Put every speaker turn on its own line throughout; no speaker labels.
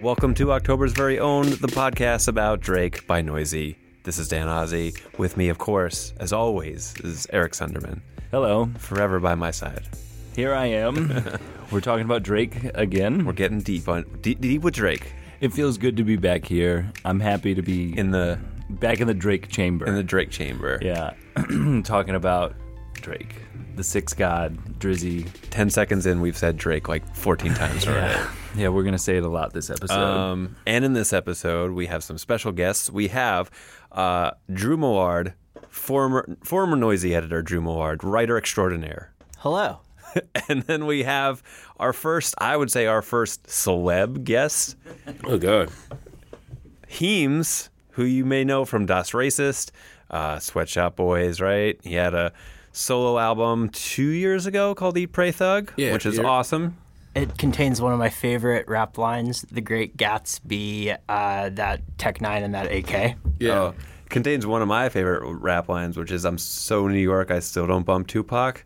Welcome to October's very own, the podcast about Drake by Noisey. This is Dan Ozzi. With me, of course, as always, is Eric Sundermann,
Hello,
forever by my side.
here I am. We're talking about Drake again.
We're getting deep on deep, deep with Drake
It feels good to be back here. I'm happy to be
in the
back in the Drake chamber.
in the Drake chamber.
yeah, talking about Drake, the Six God, Drizzy.
Ten seconds in, we've said Drake like 14 times already.
Yeah, we're gonna say it a lot this episode.
Um, and in this episode, we have some special guests. We have uh, Drew Millard, former former Noisey editor Drew Millard, writer extraordinaire.
Hello.
And then we have our first, I would say, our first celeb guest,
Oh God.
Heems, who you may know from Das Racist, uh, Sweatshop Boys, right? He had a solo album two years ago called Eat Pray Thug,
Yeah,
which is
yeah.
awesome.
It contains one of my favorite rap lines, The Great Gatsby, uh, that Tech 9 and that AK.
Yeah.
Uh, contains one of my favorite rap lines, which is "I'm so New York, I still don't bump Tupac."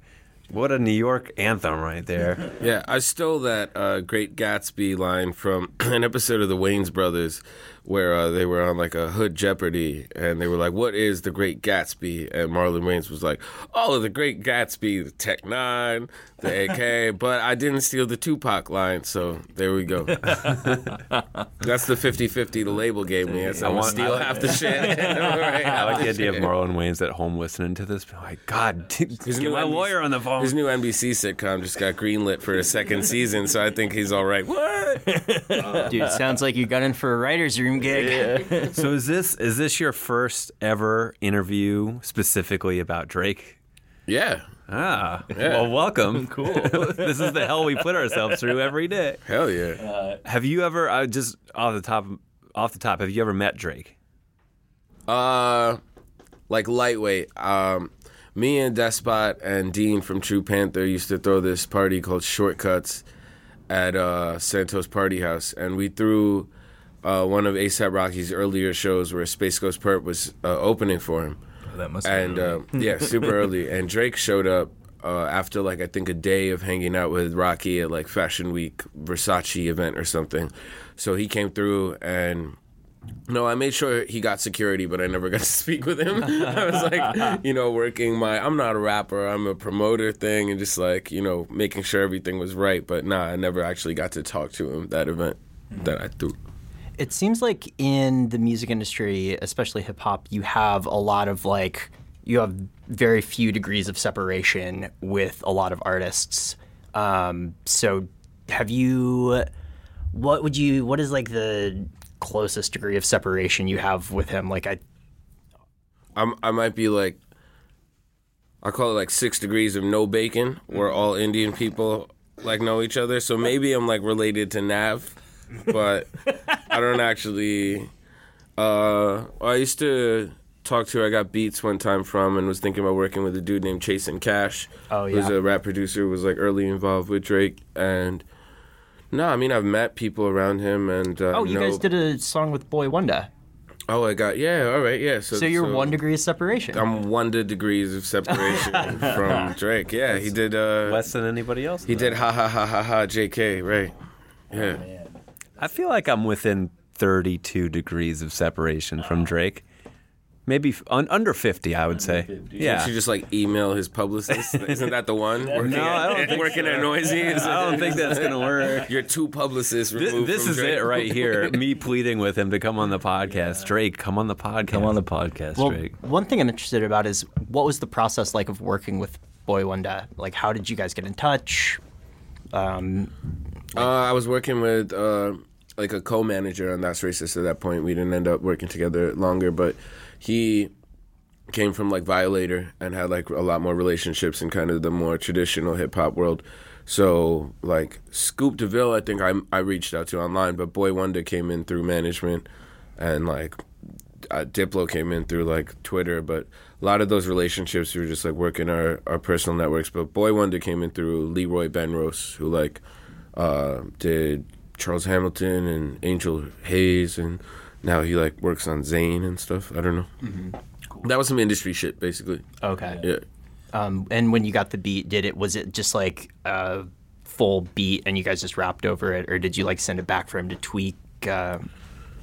What a New York anthem right there.
Yeah, I stole that uh, Great Gatsby line from an episode of the Wayans Brothers where uh, they were on like a hood Jeopardy and they were like, What is the Great Gatsby? And Marlon Wayans was like, Oh, the Great Gatsby, the Tech Nine, the AK. but I didn't steal the Tupac line, so there we go. That's the 50 50 the label gave me. It's, I want to steal
I-
half the shit. Right,
I like the idea of. Marlon Wayans at home listening to this. Like, God, get
His new
my
NBC
lawyer on the phone.
His new NBC sitcom just got greenlit for a second season, so I think he's all right. What?
Dude, sounds like you got in for a writer's room gig.
so is this is this your first ever interview specifically about Drake?
Yeah,
Ah, well, welcome. cool. this is the hell we put ourselves through every day.
hell yeah.
Have you ever, uh, just off the top, off the top, have you ever met Drake?
Uh, like lightweight. Um, me and Despot and Dean from True Panther used to throw this party called Shortcuts at uh, Santos Party House, and we threw uh, one of ASAP Rocky's earlier shows where SpaceGhostPurrp was uh, opening for him.
That must
and uh, yeah, super early. And Drake showed up uh, after like I think a day of hanging out with Rocky at like Fashion Week Versace event or something. So he came through and. No, I made sure he got security, but I never got to speak with him. I was like, you know, working my I'm not a rapper, I'm a promoter thing and just like, you know, making sure everything was right. But nah, I never actually got to talk to him that event that I threw.
It seems like in the music industry, especially hip hop, you have a lot of like, you have very few degrees of separation with a lot of artists. Um, so have you, what would you, what is like the closest degree of separation you have with him? Like, I,
I'm, I might be like, I call it like six degrees of no bacon, where all Indian people like know each other. So maybe I'm like related to Nav, but I don't actually. Uh, I used to talk to. I got beats one time from, and was thinking about working with a dude named Chase N.
Cashe.
Oh,
yeah, who's
a rap producer. Was like early involved with Drake, and no, I mean I've met people around him, and uh,
oh, you
know-
guys did a song with Boy Wonder.
Oh, I got yeah. All right, yeah. So,
So you're
so
one degree of separation.
I'm one to degrees of separation from Drake. Yeah, he did. Uh,
Less than anybody else.
he did ha ha ha ha ha J.K. Right. Yeah.
I feel like I'm within 32 degrees of separation from Drake. maybe f- un- under 50, I would say. Yeah.
Should you just like email his publicist? Isn't that the one? Working
No, I don't
at,
think
working
so.
at Noisey.
I don't think that's gonna work.
Your two publicists removed
this
from
is
Drake.
it right here. Me pleading with him to come on the podcast. Drake, come on the podcast.
Come on the podcast,
Well,
Drake.
one thing I'm interested about is what was the process like of working with Boy Wonder? Like, how did you guys get in touch? Um,
Uh, I was working with uh, like a co-manager on Das Racist at that point. We didn't end up working together longer, but he came from like Violator and had like a lot more relationships in kind of the more traditional hip hop world. So like Scoop DeVille, I think I I reached out to online, but Boy Wonder came in through management, and like uh, Diplo came in through like Twitter, but a lot of those relationships we were just like working our, our personal networks. But Boy Wonder came in through Leroy Benrose, who like uh, did Charles Hamilton and Angel Haze, and now he like works on Zayn and stuff. I don't know. That was some industry shit, basically.
okay.
Yeah.
Um, and when you got the beat, did it was it just like a full beat and you guys just rapped over it, or did you like send it back for him to tweak? Uh,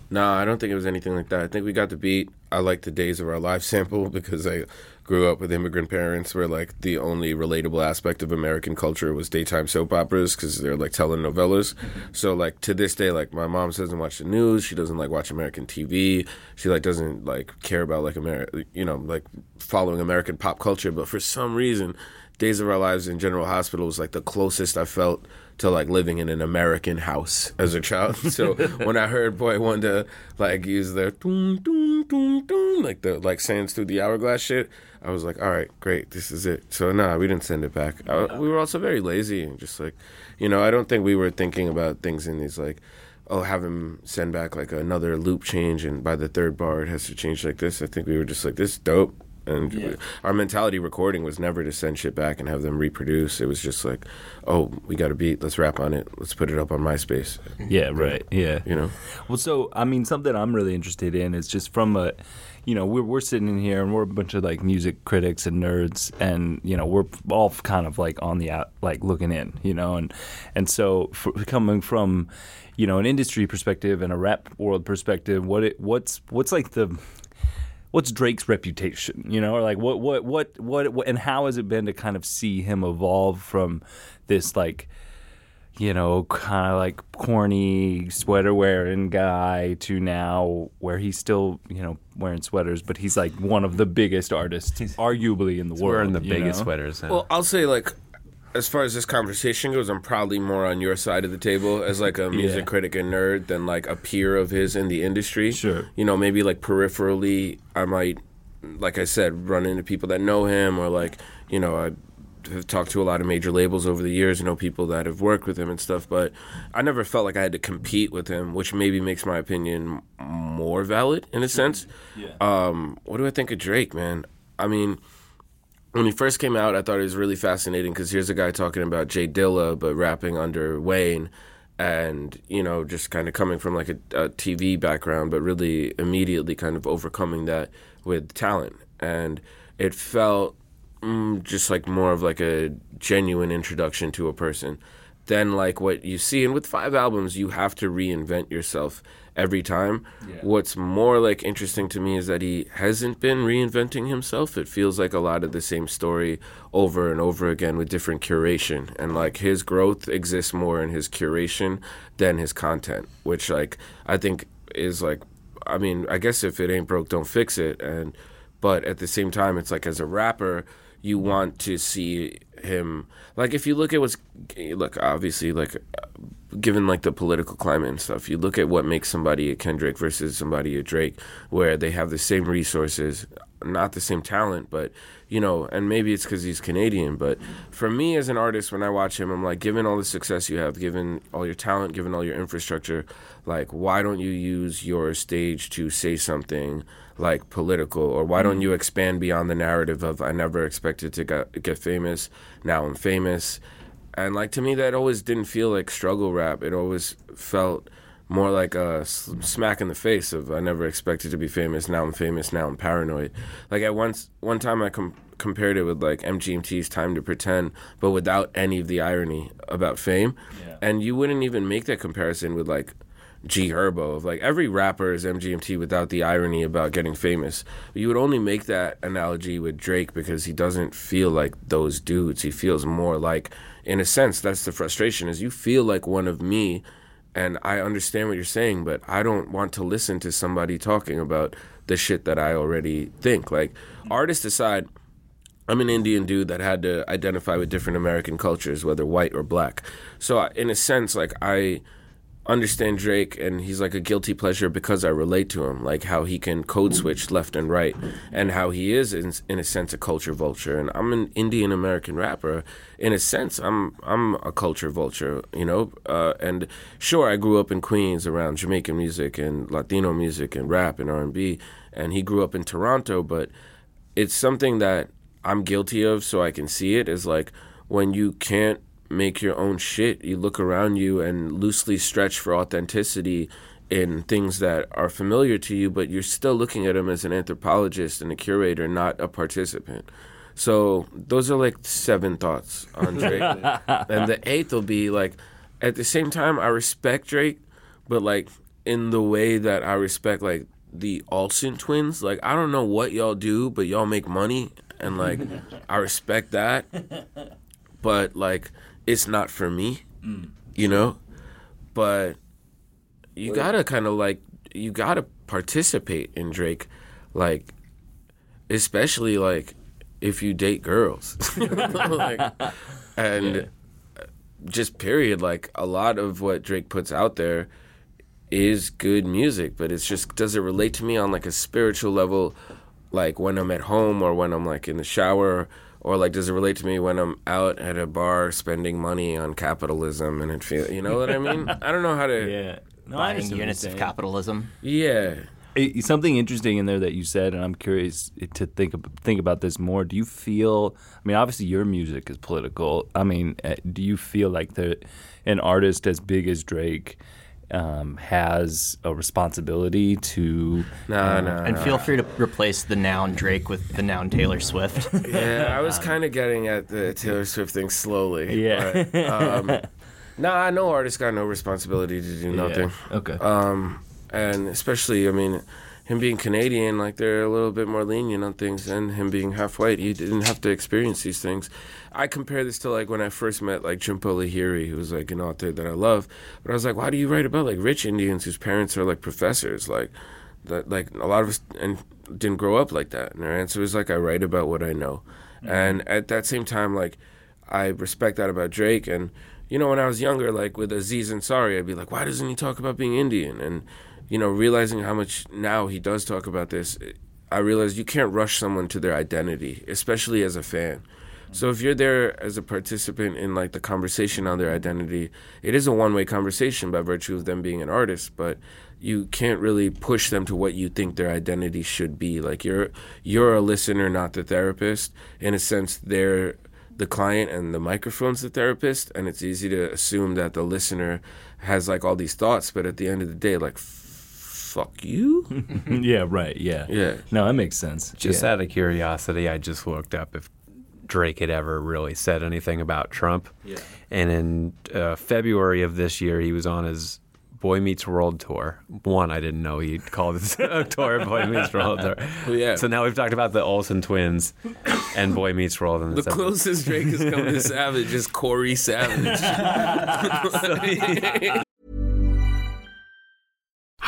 No, I don't think it was anything like that. I think we got the beat. I like the Days of Our Lives sample because I grew up with immigrant parents where like the only relatable aspect of American culture was daytime soap operas because they're like telenovelas. So like to this day, like my mom doesn't watch the news. She doesn't like watch American TV. She like doesn't like care about like America, you know, like following American pop culture. But for some reason, Days of Our Lives in General Hospital was like the closest I felt to like living in an American house as a child. So when I heard Boy Wonder like use the doom doom doom doom like the like sands through the hourglass shit, I was like, all right, great, this is it. So nah, we didn't send it back. I, we were also very lazy and just like, you know, I don't think we were thinking about things in these like. Oh, have him send back like another loop change, and by the third bar it has to change like this. I think we were just like, this is dope. And we- our mentality recording was never to send shit back and have them reproduce. It was just like, oh, we got a beat. Let's rap on it. Let's put it up on MySpace.
Yeah, right. Yeah.
You know?
Well, so I mean, something I'm really interested in is just from a, you know, we're we're sitting in here and we're a bunch of like music critics and nerds, and you know, we're all kind of like on the out, like looking in, you know, and and so for, coming from, you know, an industry perspective and a rap world perspective, what it what's what's like the what's Drake's reputation, you know, or like what what what what, what and how has it been to kind of see him evolve from this like you know, kind of like corny sweater wearing guy to now where he's still, you know, wearing sweaters, but he's like one of the biggest artists, arguably in the world.
Wearing the biggest
know?
sweaters. now.
Well, I'll say, like, as far as this conversation goes, I'm probably more on your side of the table as like a music
Yeah.
critic and nerd than like a peer of his in the industry.
Sure.
You know, maybe like peripherally, I might, like I said, run into people that know him or like, you know, I have talked to a lot of major labels over the years and know people that have worked with him and stuff, but I never felt like I had to compete with him, which maybe makes my opinion more valid in a sense. Yeah. Um, what do I think of Drake, man? I mean, when he first came out, I thought it was really fascinating because here's a guy talking about Jay Dilla, but rapping under Wayne, and you know, just kind of coming from like a, a TV background, but really immediately kind of overcoming that with talent, and it felt mm, just like more of like a genuine introduction to a person than like what you see. And with five albums, you have to reinvent yourself every time. What's more like interesting to me is that he hasn't been reinventing himself. It feels like a lot of the same story over and over again with different curation. And like his growth exists more in his curation than his content, which like I think is like I mean, I guess if it ain't broke, don't fix it. And but at the same time, it's like as a rapper, you want to see him. Like if you look at what's look obviously like given like the political climate and stuff you look at what makes somebody a kendrick versus somebody a drake where they have the same resources not the same talent but you know and maybe it's because he's canadian but for me as an artist when i watch him i'm like given all the success you have given all your talent given all your infrastructure like why don't you use your stage to say something like political or why don't mm. you expand beyond the narrative of i never expected to get, get famous now i'm famous. And like to me that always didn't feel like struggle rap. It always felt more like a smack in the face of i never expected to be famous now i'm famous now i'm paranoid. Like at once one time i com- compared it with like mgmt's time to pretend but without any of the irony about fame. And you wouldn't even make that comparison with like G Herbo of like every rapper is MGMT without the irony about getting famous. But You would only make that analogy with Drake because he doesn't feel like those dudes. He feels more like, in a sense, that's the frustration is you feel like one of me, and I understand what you're saying, but I don't want to listen to somebody talking about the shit that I already think. Like artists decide. I'm an Indian dude that had to identify with different American cultures, whether white or black. So, in a sense, like I understand Drake and he's like a guilty pleasure because I relate to him, like how he can code switch left and right, and how he is in, in a sense a culture vulture. And I'm an Indian American rapper. In a sense, I'm I'm a culture vulture, you know. Uh, and sure, I grew up in Queens around Jamaican music and Latino music and rap and R&B, and he grew up in Toronto, but it's something that I'm guilty of, so I can see it. Is like when you can't make your own shit, you look around you and loosely stretch for authenticity in things that are familiar to you, but you're still looking at them as an anthropologist and a curator, not a participant. So those are like seven thoughts on Drake, and the eighth will be like, at the same time, I respect Drake, but like in the way that I respect like the Olsen twins. Like I don't know what y'all do, but y'all make money, and like I respect that. But like it's not for me, mm. you know. But you gotta kind of like you gotta participate in Drake, like especially like if you date girls, like, and just period. Like a lot of what Drake puts out there is good music, but it's just does it relate to me on like a spiritual level, like when I'm at home or when I'm like in the shower, or like does it relate to me when I'm out at a bar spending money on capitalism and it feels you know what I mean? I don't know how to
Yeah. No, I
Buying
understand what you're
units of capitalism.
yeah.
Eh, something interesting in there that you said, and I'm curious to think think about this more. Do you feel? I mean, obviously your music is political. I mean, eh, do you feel like the an artist as big as Drake um, has a responsibility to?
No, no,
And
no.
feel free to replace the noun Drake with the noun Taylor Swift.
Yeah, I was kind of getting at the Taylor Swift thing slowly.
Yeah.
but, um, nah, no artist got no responsibility to do nothing.
Okay.
Um, and especially, I mean, him being Canadian, like they're a little bit more lenient on things, and him being half white, he didn't have to experience these things. I compare this to like when I first met like Jhumpa Lahiri, who was like an author that I love. But I was like, why do you write about like rich Indians whose parents are like professors? Like, that like a lot of us and didn't grow up like that. And her answer was like, I write about what I know. Mm-hmm. And at that same time, like, I respect that about Drake. And you know, when I was younger, like with Aziz Ansari, I'd be like, why doesn't he talk about being Indian? And you know, realizing how much now he does talk about this, I realize you can't rush someone to their identity, especially as a fan. So if you're there as a participant in like the conversation on their identity, it is a one-way conversation by virtue of them being an artist, but you can't really push them to what you think their identity should be. Like you're you're a listener, not the therapist. In a sense, they're the client and the microphone's the therapist, and it's easy to assume that the listener has like all these thoughts, but at the end of the day, like fuck you.
yeah. Right. Yeah.
Yeah.
No, that makes sense.
Just
yeah.
out of curiosity, I just looked up if Drake had ever really said anything about Trump. Yeah. And in uh, February of this year, he was on his Boy Meets World tour. One, I didn't know he called his tour Boy Meets World tour.
yeah.
So now we've talked about the Olsen twins and Boy Meets World. And
The closest Drake has come to Savage is Corey Savage.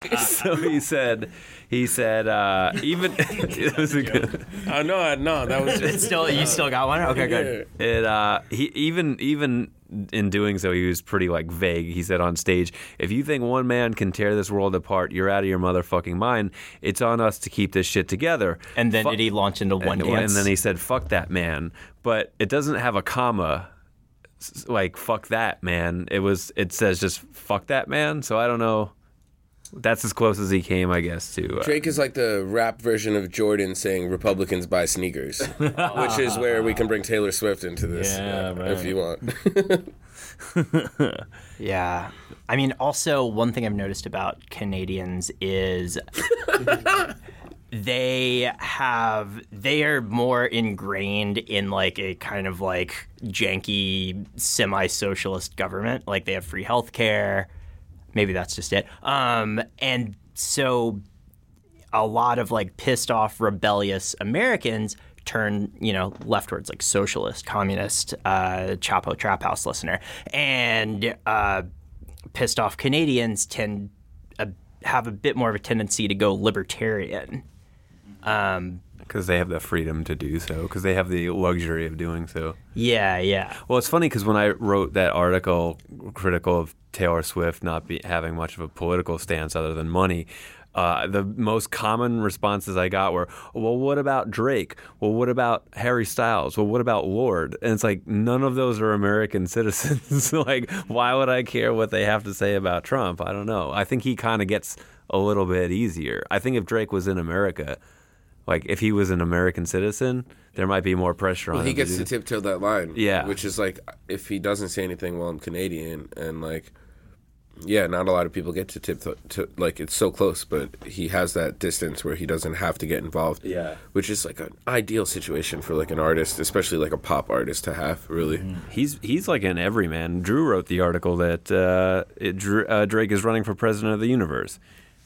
so he said, he said, uh, even it was a good.
Oh no, no, that was
It's still you still got one? Okay, good.
It uh, he even even in doing so, he was pretty like vague. He said on stage, "If you think one man can tear this world apart, you're out of your motherfucking mind. It's on us to keep this shit together."
And then
Fu-
did he launch into one
and,
dance?
and then he said, "Fuck that man," but it doesn't have a comma. s- Like fuck that man. It was. It says just fuck that man. So I don't know. That's as close as he came, I guess. To uh,
Drake is like the rap version of Jordan saying Republicans buy sneakers, which is where we can bring Taylor Swift into this
Yeah,
uh, if you want.
Yeah. I mean, also, one thing I've noticed about Canadians is they have, they are more ingrained in like a kind of like janky semi socialist government. Like they have free healthcare. Maybe that's just it. Um, and so a lot of like pissed off, rebellious Americans turn, you know, leftwards, like socialist, communist, uh, Chapo Trap House listener, and uh, pissed off Canadians tend uh, have a bit more of a tendency to go libertarian. Um,
because they have the freedom to do so, because they have the luxury of doing so.
yeah, yeah.
Well, it's funny because when I wrote that article critical of Taylor Swift not be, having much of a political stance other than money, uh, the most common responses I got were, "Well, what about Drake? Well, what about Harry Styles? Well, what about Lorde?" And it's like none of those are American citizens. like, why would I care what they have to say about Trump? I don't know. I think he kind of gets a little bit easier. I think if Drake was in America. Like if he was an American citizen, there might be more pressure on
Well,
him.
he gets
do-
to tiptoe that line.
Yeah.
Which is like, if he doesn't say anything, well, I'm Canadian. And like, yeah, not a lot of people get to tiptoe. To, like, it's so close, but he has that distance where he doesn't have to get involved.
Yeah.
Which is like an ideal situation for like an artist, especially like a pop artist to have, really.
He's he's like an everyman. Drew wrote the article that uh, it, Dr- uh, Drake is running for president of the universe.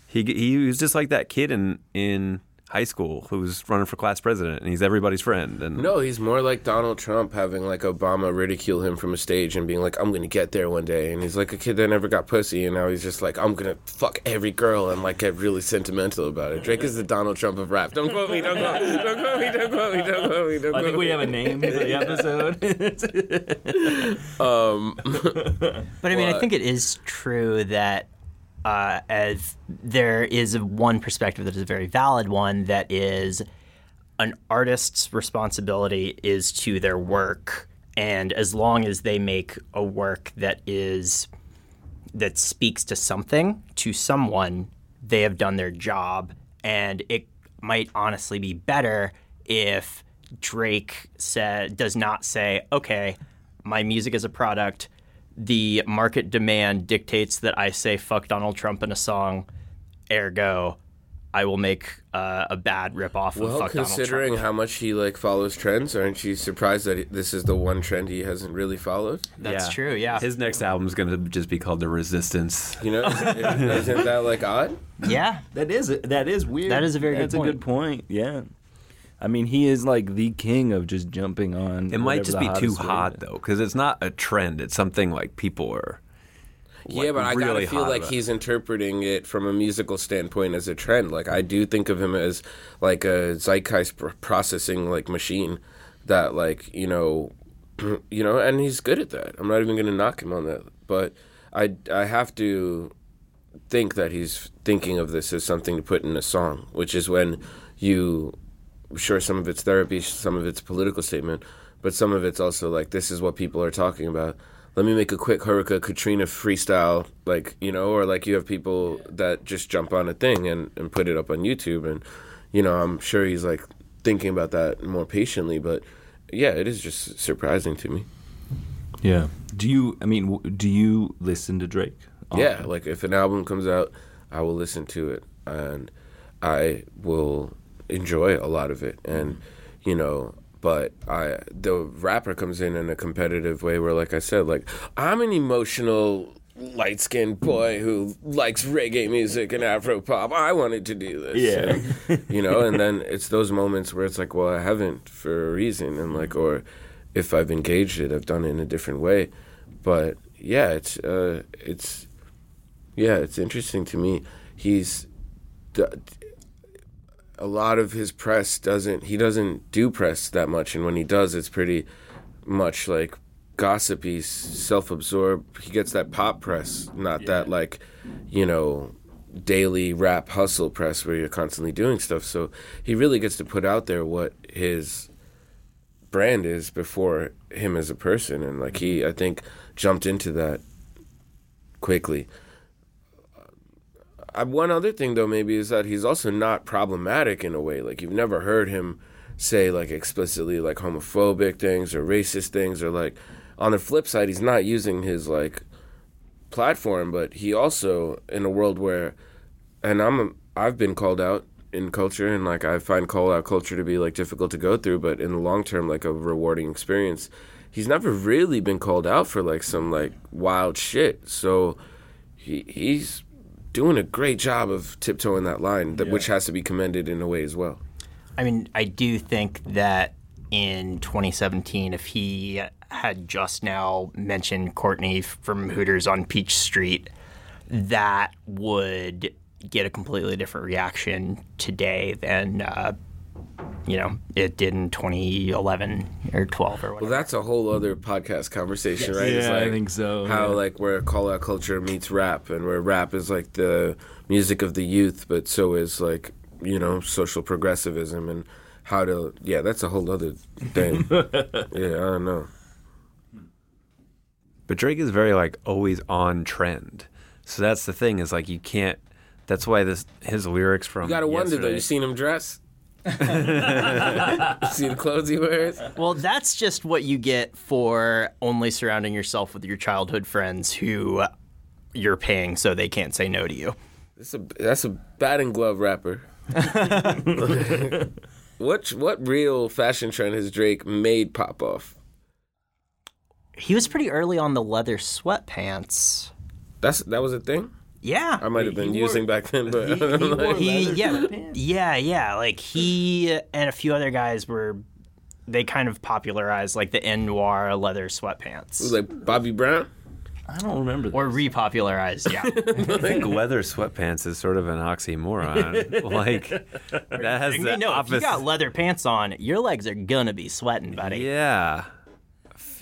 He he was just like that kid in in high school who's running for class president, and he's everybody's friend. And
No, he's more like Donald Trump having like Obama ridicule him from a stage and being like, I'm gonna get there one day. And he's like a kid that never got pussy, and now he's just like, I'm gonna fuck every girl and like get really sentimental about it. Drake is the Donald Trump of rap. Don't quote me, don't quote me, don't quote me, don't quote me, don't quote me, don't quote me
i
quote
think we have a name for the episode.
Um, but I mean, I think it is true that uh, as there is one perspective that is a very valid one that is an artist's responsibility is to their work, and as long as they make a work that is that speaks to something to someone, they have done their job, and it might honestly be better if Drake said does not say, "Okay, my music is a product. The market demand dictates that I say fuck Donald Trump in a song. Ergo, I will make uh, a bad ripoff of
Well,
fuck Donald Trump.
considering how much he like follows trends, aren't you surprised that this is the one trend he hasn't really followed?
That's true. Yeah.
His next album is gonna just be called The Resistance.
You know, isn't isn't that like odd?
yeah.
that is that is weird.
That is a very good
That's
point.
a good point. Yeah. I mean, he is like the king of just jumping on.
It might just be too hot
is.
though, because it's not a trend. It's something like people are.
yeah, but I
really
gotta feel like he's interpreting it from a musical standpoint as a trend. Like I do think of him as like a zeitgeist processing like machine that like you know, you know, and he's good at that. I'm not even gonna knock him on that, but I I have to think that he's thinking of this as something to put in a song, which is when you sure some of it's therapy, some of it's political statement, but some of it's also like this is what people are talking about. Let me make a quick Hurricane Katrina freestyle, like you know, or like you have people that just jump on a thing and, and put it up on YouTube, and you know, I'm sure he's like thinking about that more patiently, but yeah, it is just surprising to me.
Yeah. Do you? I mean, do you listen to Drake?
Yeah, like if an album comes out, I will listen to it and I will enjoy a lot of it. And you know, but I the rapper comes in in a competitive way where, like I said, like I'm an emotional light skinned boy who likes reggae music and Afro pop. I wanted to do this.
Yeah.
And, you know, and then it's those moments where it's like, well, I haven't for a reason. And like, or if I've engaged it, I've done it in a different way. But yeah, it's, uh, it's, yeah, it's interesting to me. He's, a lot of his press doesn't, he doesn't do press that much. And when he does, it's pretty much like gossipy, self absorbed. He gets that pop press, not that like, you know, daily rap hustle press where you're constantly doing stuff. So he really gets to put out there what his brand is before him as a person. And like he, I think, jumped into that quickly. Uh, one other thing though maybe is that he's also not problematic in a way. Like you've never heard him say like explicitly like homophobic things or racist things or like on the flip side he's not using his like platform but he also in a world where and I'm I've been called out in culture and like I find call out culture to be like difficult to go through but in the long term like a rewarding experience he's never really been called out for like some like wild shit so he he's doing a great job of tiptoeing that line that, which has to be commended in a way as well.
I mean, I do think that in 2017, if he had just now mentioned Courtney from Hooters on Peach Street, that would get a completely different reaction today than, uh, you know, it did in 2011 or 12 or whatever.
Well, that's a whole other podcast conversation, right? It's
Yeah, I think so,
How
yeah.
like where call out culture meets rap, and where rap is like the music of the youth, but so is like you know social progressivism and how to yeah, that's a whole other thing. yeah, I don't know.
But Drake is very like always on trend. So that's the thing is like you can't. That's why this his lyrics from
You gotta wonder though. You seen him dress? See the clothes he wears?
Well, that's just what you get for only surrounding yourself with your childhood friends who you're paying so they can't say no to you.
That's a that's a batting glove rapper. what what real fashion trend has Drake made pop off?
He was pretty early on the leather sweatpants.
That's that was a thing.
Yeah.
I might have been using back then, but I don't know.
he yeah yeah yeah like he and a few other guys were they kind of popularized like the N noir leather sweatpants
It was like Bobby Brown.
I don't remember.
or repopularized yeah
I think leather sweatpants is sort of an oxymoron. like that has
you
the
know if
opposite.
you got leather pants on your legs are gonna be sweating buddy
yeah.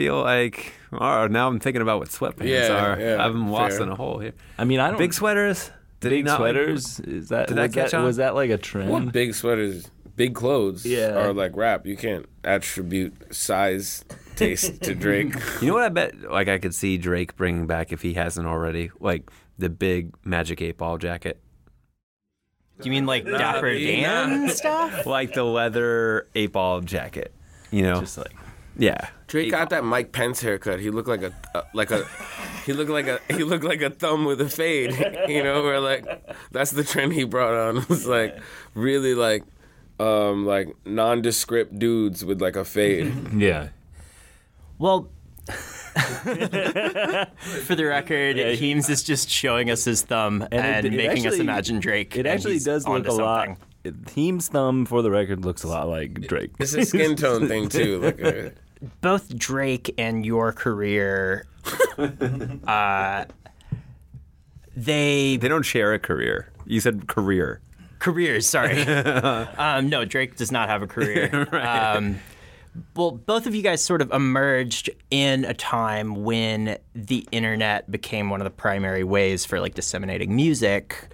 I feel like oh, now I'm thinking about what sweatpants
Yeah,
are.
yeah,
I'm lost
fair.
in a hole here.
I mean, I don't.
Big sweaters. Did he
big
not like-
sweaters. is that
Did
was
that catch
that
on?
was that like a trend?
What big sweaters, big clothes
Yeah.
are like rap. You can't attribute size, taste to Drake.
You know what I bet? Like I could see Drake bringing back if he hasn't already, like the big Magic Eight Ball jacket,
do you mean like Dapper Dan stuff
like the leather eight ball jacket. You know,
Just like
yeah.
Drake got that Mike Pence haircut. He looked like a uh, like a he looked like a he looked like a thumb with a fade. You know, where like that's the trend he brought on. It was like really like um like nondescript dudes with like a fade.
yeah.
well for the record Heems is just showing us his thumb and,
it- it
making us imagine Drake
It actually does look
onto
a lot.
something.
Team's thumb, for the record, looks a lot like Drake.
It's a skin tone thing too. Like uh,
both Drake and your career, uh, they
They don't share a career. You said career.
careers. Sorry, um, no, Drake does not have a career. um, well, both of you guys sort of emerged in a time when the internet became one of the primary ways for like disseminating music.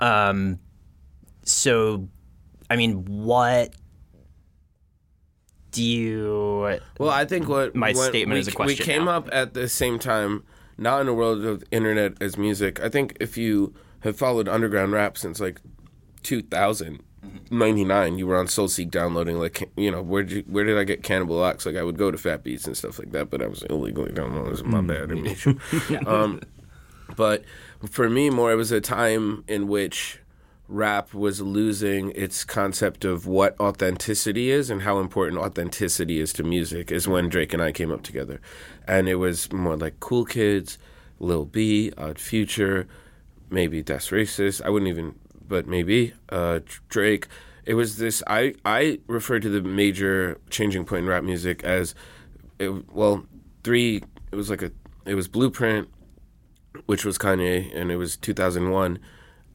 Um, so, I mean, what do you?
Well, I think what
My statement
we,
is a question
We came
now.
up at the same time, not in a world of internet as music. I think if you have followed underground rap since like 2000, 99, you were on SoulSeek downloading like you know where did where did I get Cannibal Ox? Like I would go to Fat Beats and stuff like that, but I was illegally downloading. It was my bad. I mean um, but for me, more it was a time in which rap was losing its concept of what authenticity is and how important authenticity is to music is when Drake and I came up together. And it was more like cool kids Lil B, Odd Future, maybe Das Racist. I wouldn't even, but maybe uh, Drake. It was this. I I refer to the major changing point in rap music as, it, well, three. It was like a. It was Blueprint, which was Kanye, and it was 2001,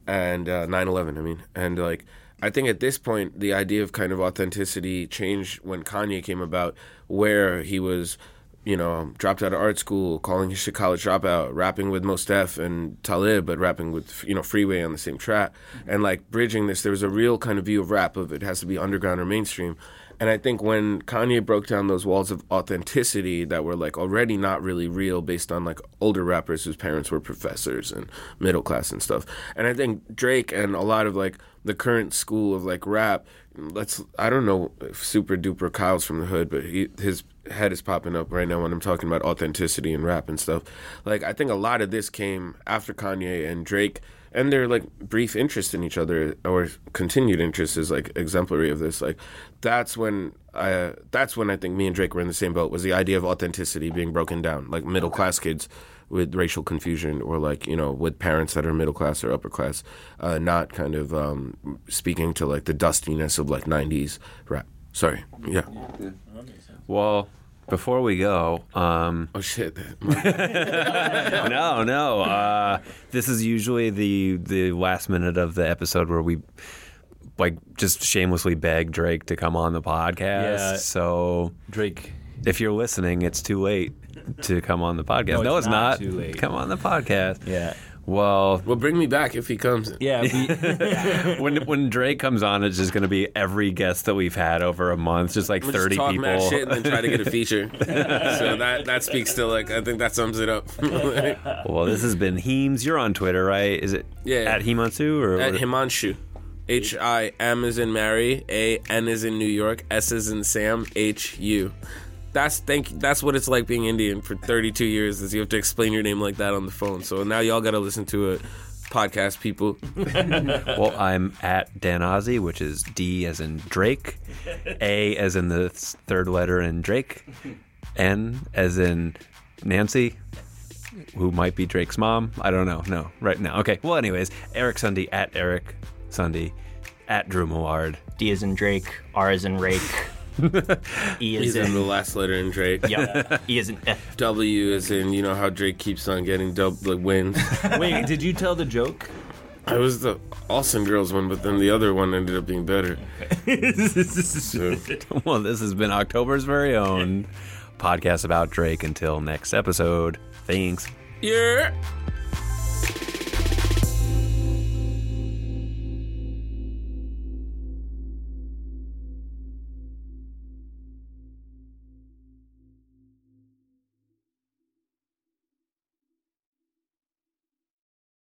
and uh, 9/11. I mean, and like I think at this point the idea of kind of authenticity changed when Kanye came about, where he was, you know, dropped out of art school, calling his college dropout, rapping with Mos and Talib, but rapping with you know Freeway on the same track, and like bridging this. There was a real kind of view of rap of it has to be underground or mainstream. And I think when Kanye broke down those walls of authenticity that were like already not really real based on like older rappers whose parents were professors and middle class and stuff. And I think Drake and a lot of like the current school of like rap, let's I don't know if super duper Kyle's from the hood, but he, his head is popping up right now when I'm talking about authenticity and rap and stuff. Like I think a lot of this came after Kanye and Drake and their like brief interest in each other or continued interest is like exemplary of this. Like that's when I that's when I think me and Drake were in the same boat was the idea of authenticity being broken down. Like middle class kids with racial confusion or like you know with parents that are middle class or upper class, uh, not kind of um, speaking to like the dustiness of like '90s rap. Sorry, yeah.
Well, before we go, um,
Oh shit.
no, no. Uh, this is usually the the last minute of the episode where we like just shamelessly beg Drake to come on the podcast.
Yeah.
So
Drake.
if you're listening, it's too late to come on the podcast.
No,
No,
it's
it's,
not
not.
too late.
Come on the podcast.
Yeah.
Well,
well, bring me back if he comes.
Yeah. We,
when when Drake comes on, it's just going to be every guest that we've had over a month, just like
I'm
30
just talk
people.
shit and then try to get a feature. so that that speaks to like I think that sums it up.
Well, this has been Heems. You're on Twitter, right? Is it
Yeah.
at Himansu or
At
what-
Himanshu. H I M is in Mary, A N is in New York, S is in Sam, H U. That's thank. That's what it's like being Indian for 32 years. Is you have to explain your name like that on the phone. So now y'all got to listen to it. Podcast people.
Well, I'm at Dan Ozzi, which is D as in Drake, A as in the third letter in Drake, N as in Nancy, who might be Drake's mom. I don't know. No, right now. Okay. Well, anyways, Eric Sunday at Eric Sunday at Drew Millard.
D is in Drake, R is in Rake, E is
in the last letter in Drake.
Yeah, E is in F.
W is in you know how Drake keeps on getting dub like wins.
wait, did you tell the joke?
I was the Austin Girls one, but then the other one ended up being better. So-
Well, this has been October's very own podcast about Drake. Until next episode, thanks.
Yeah.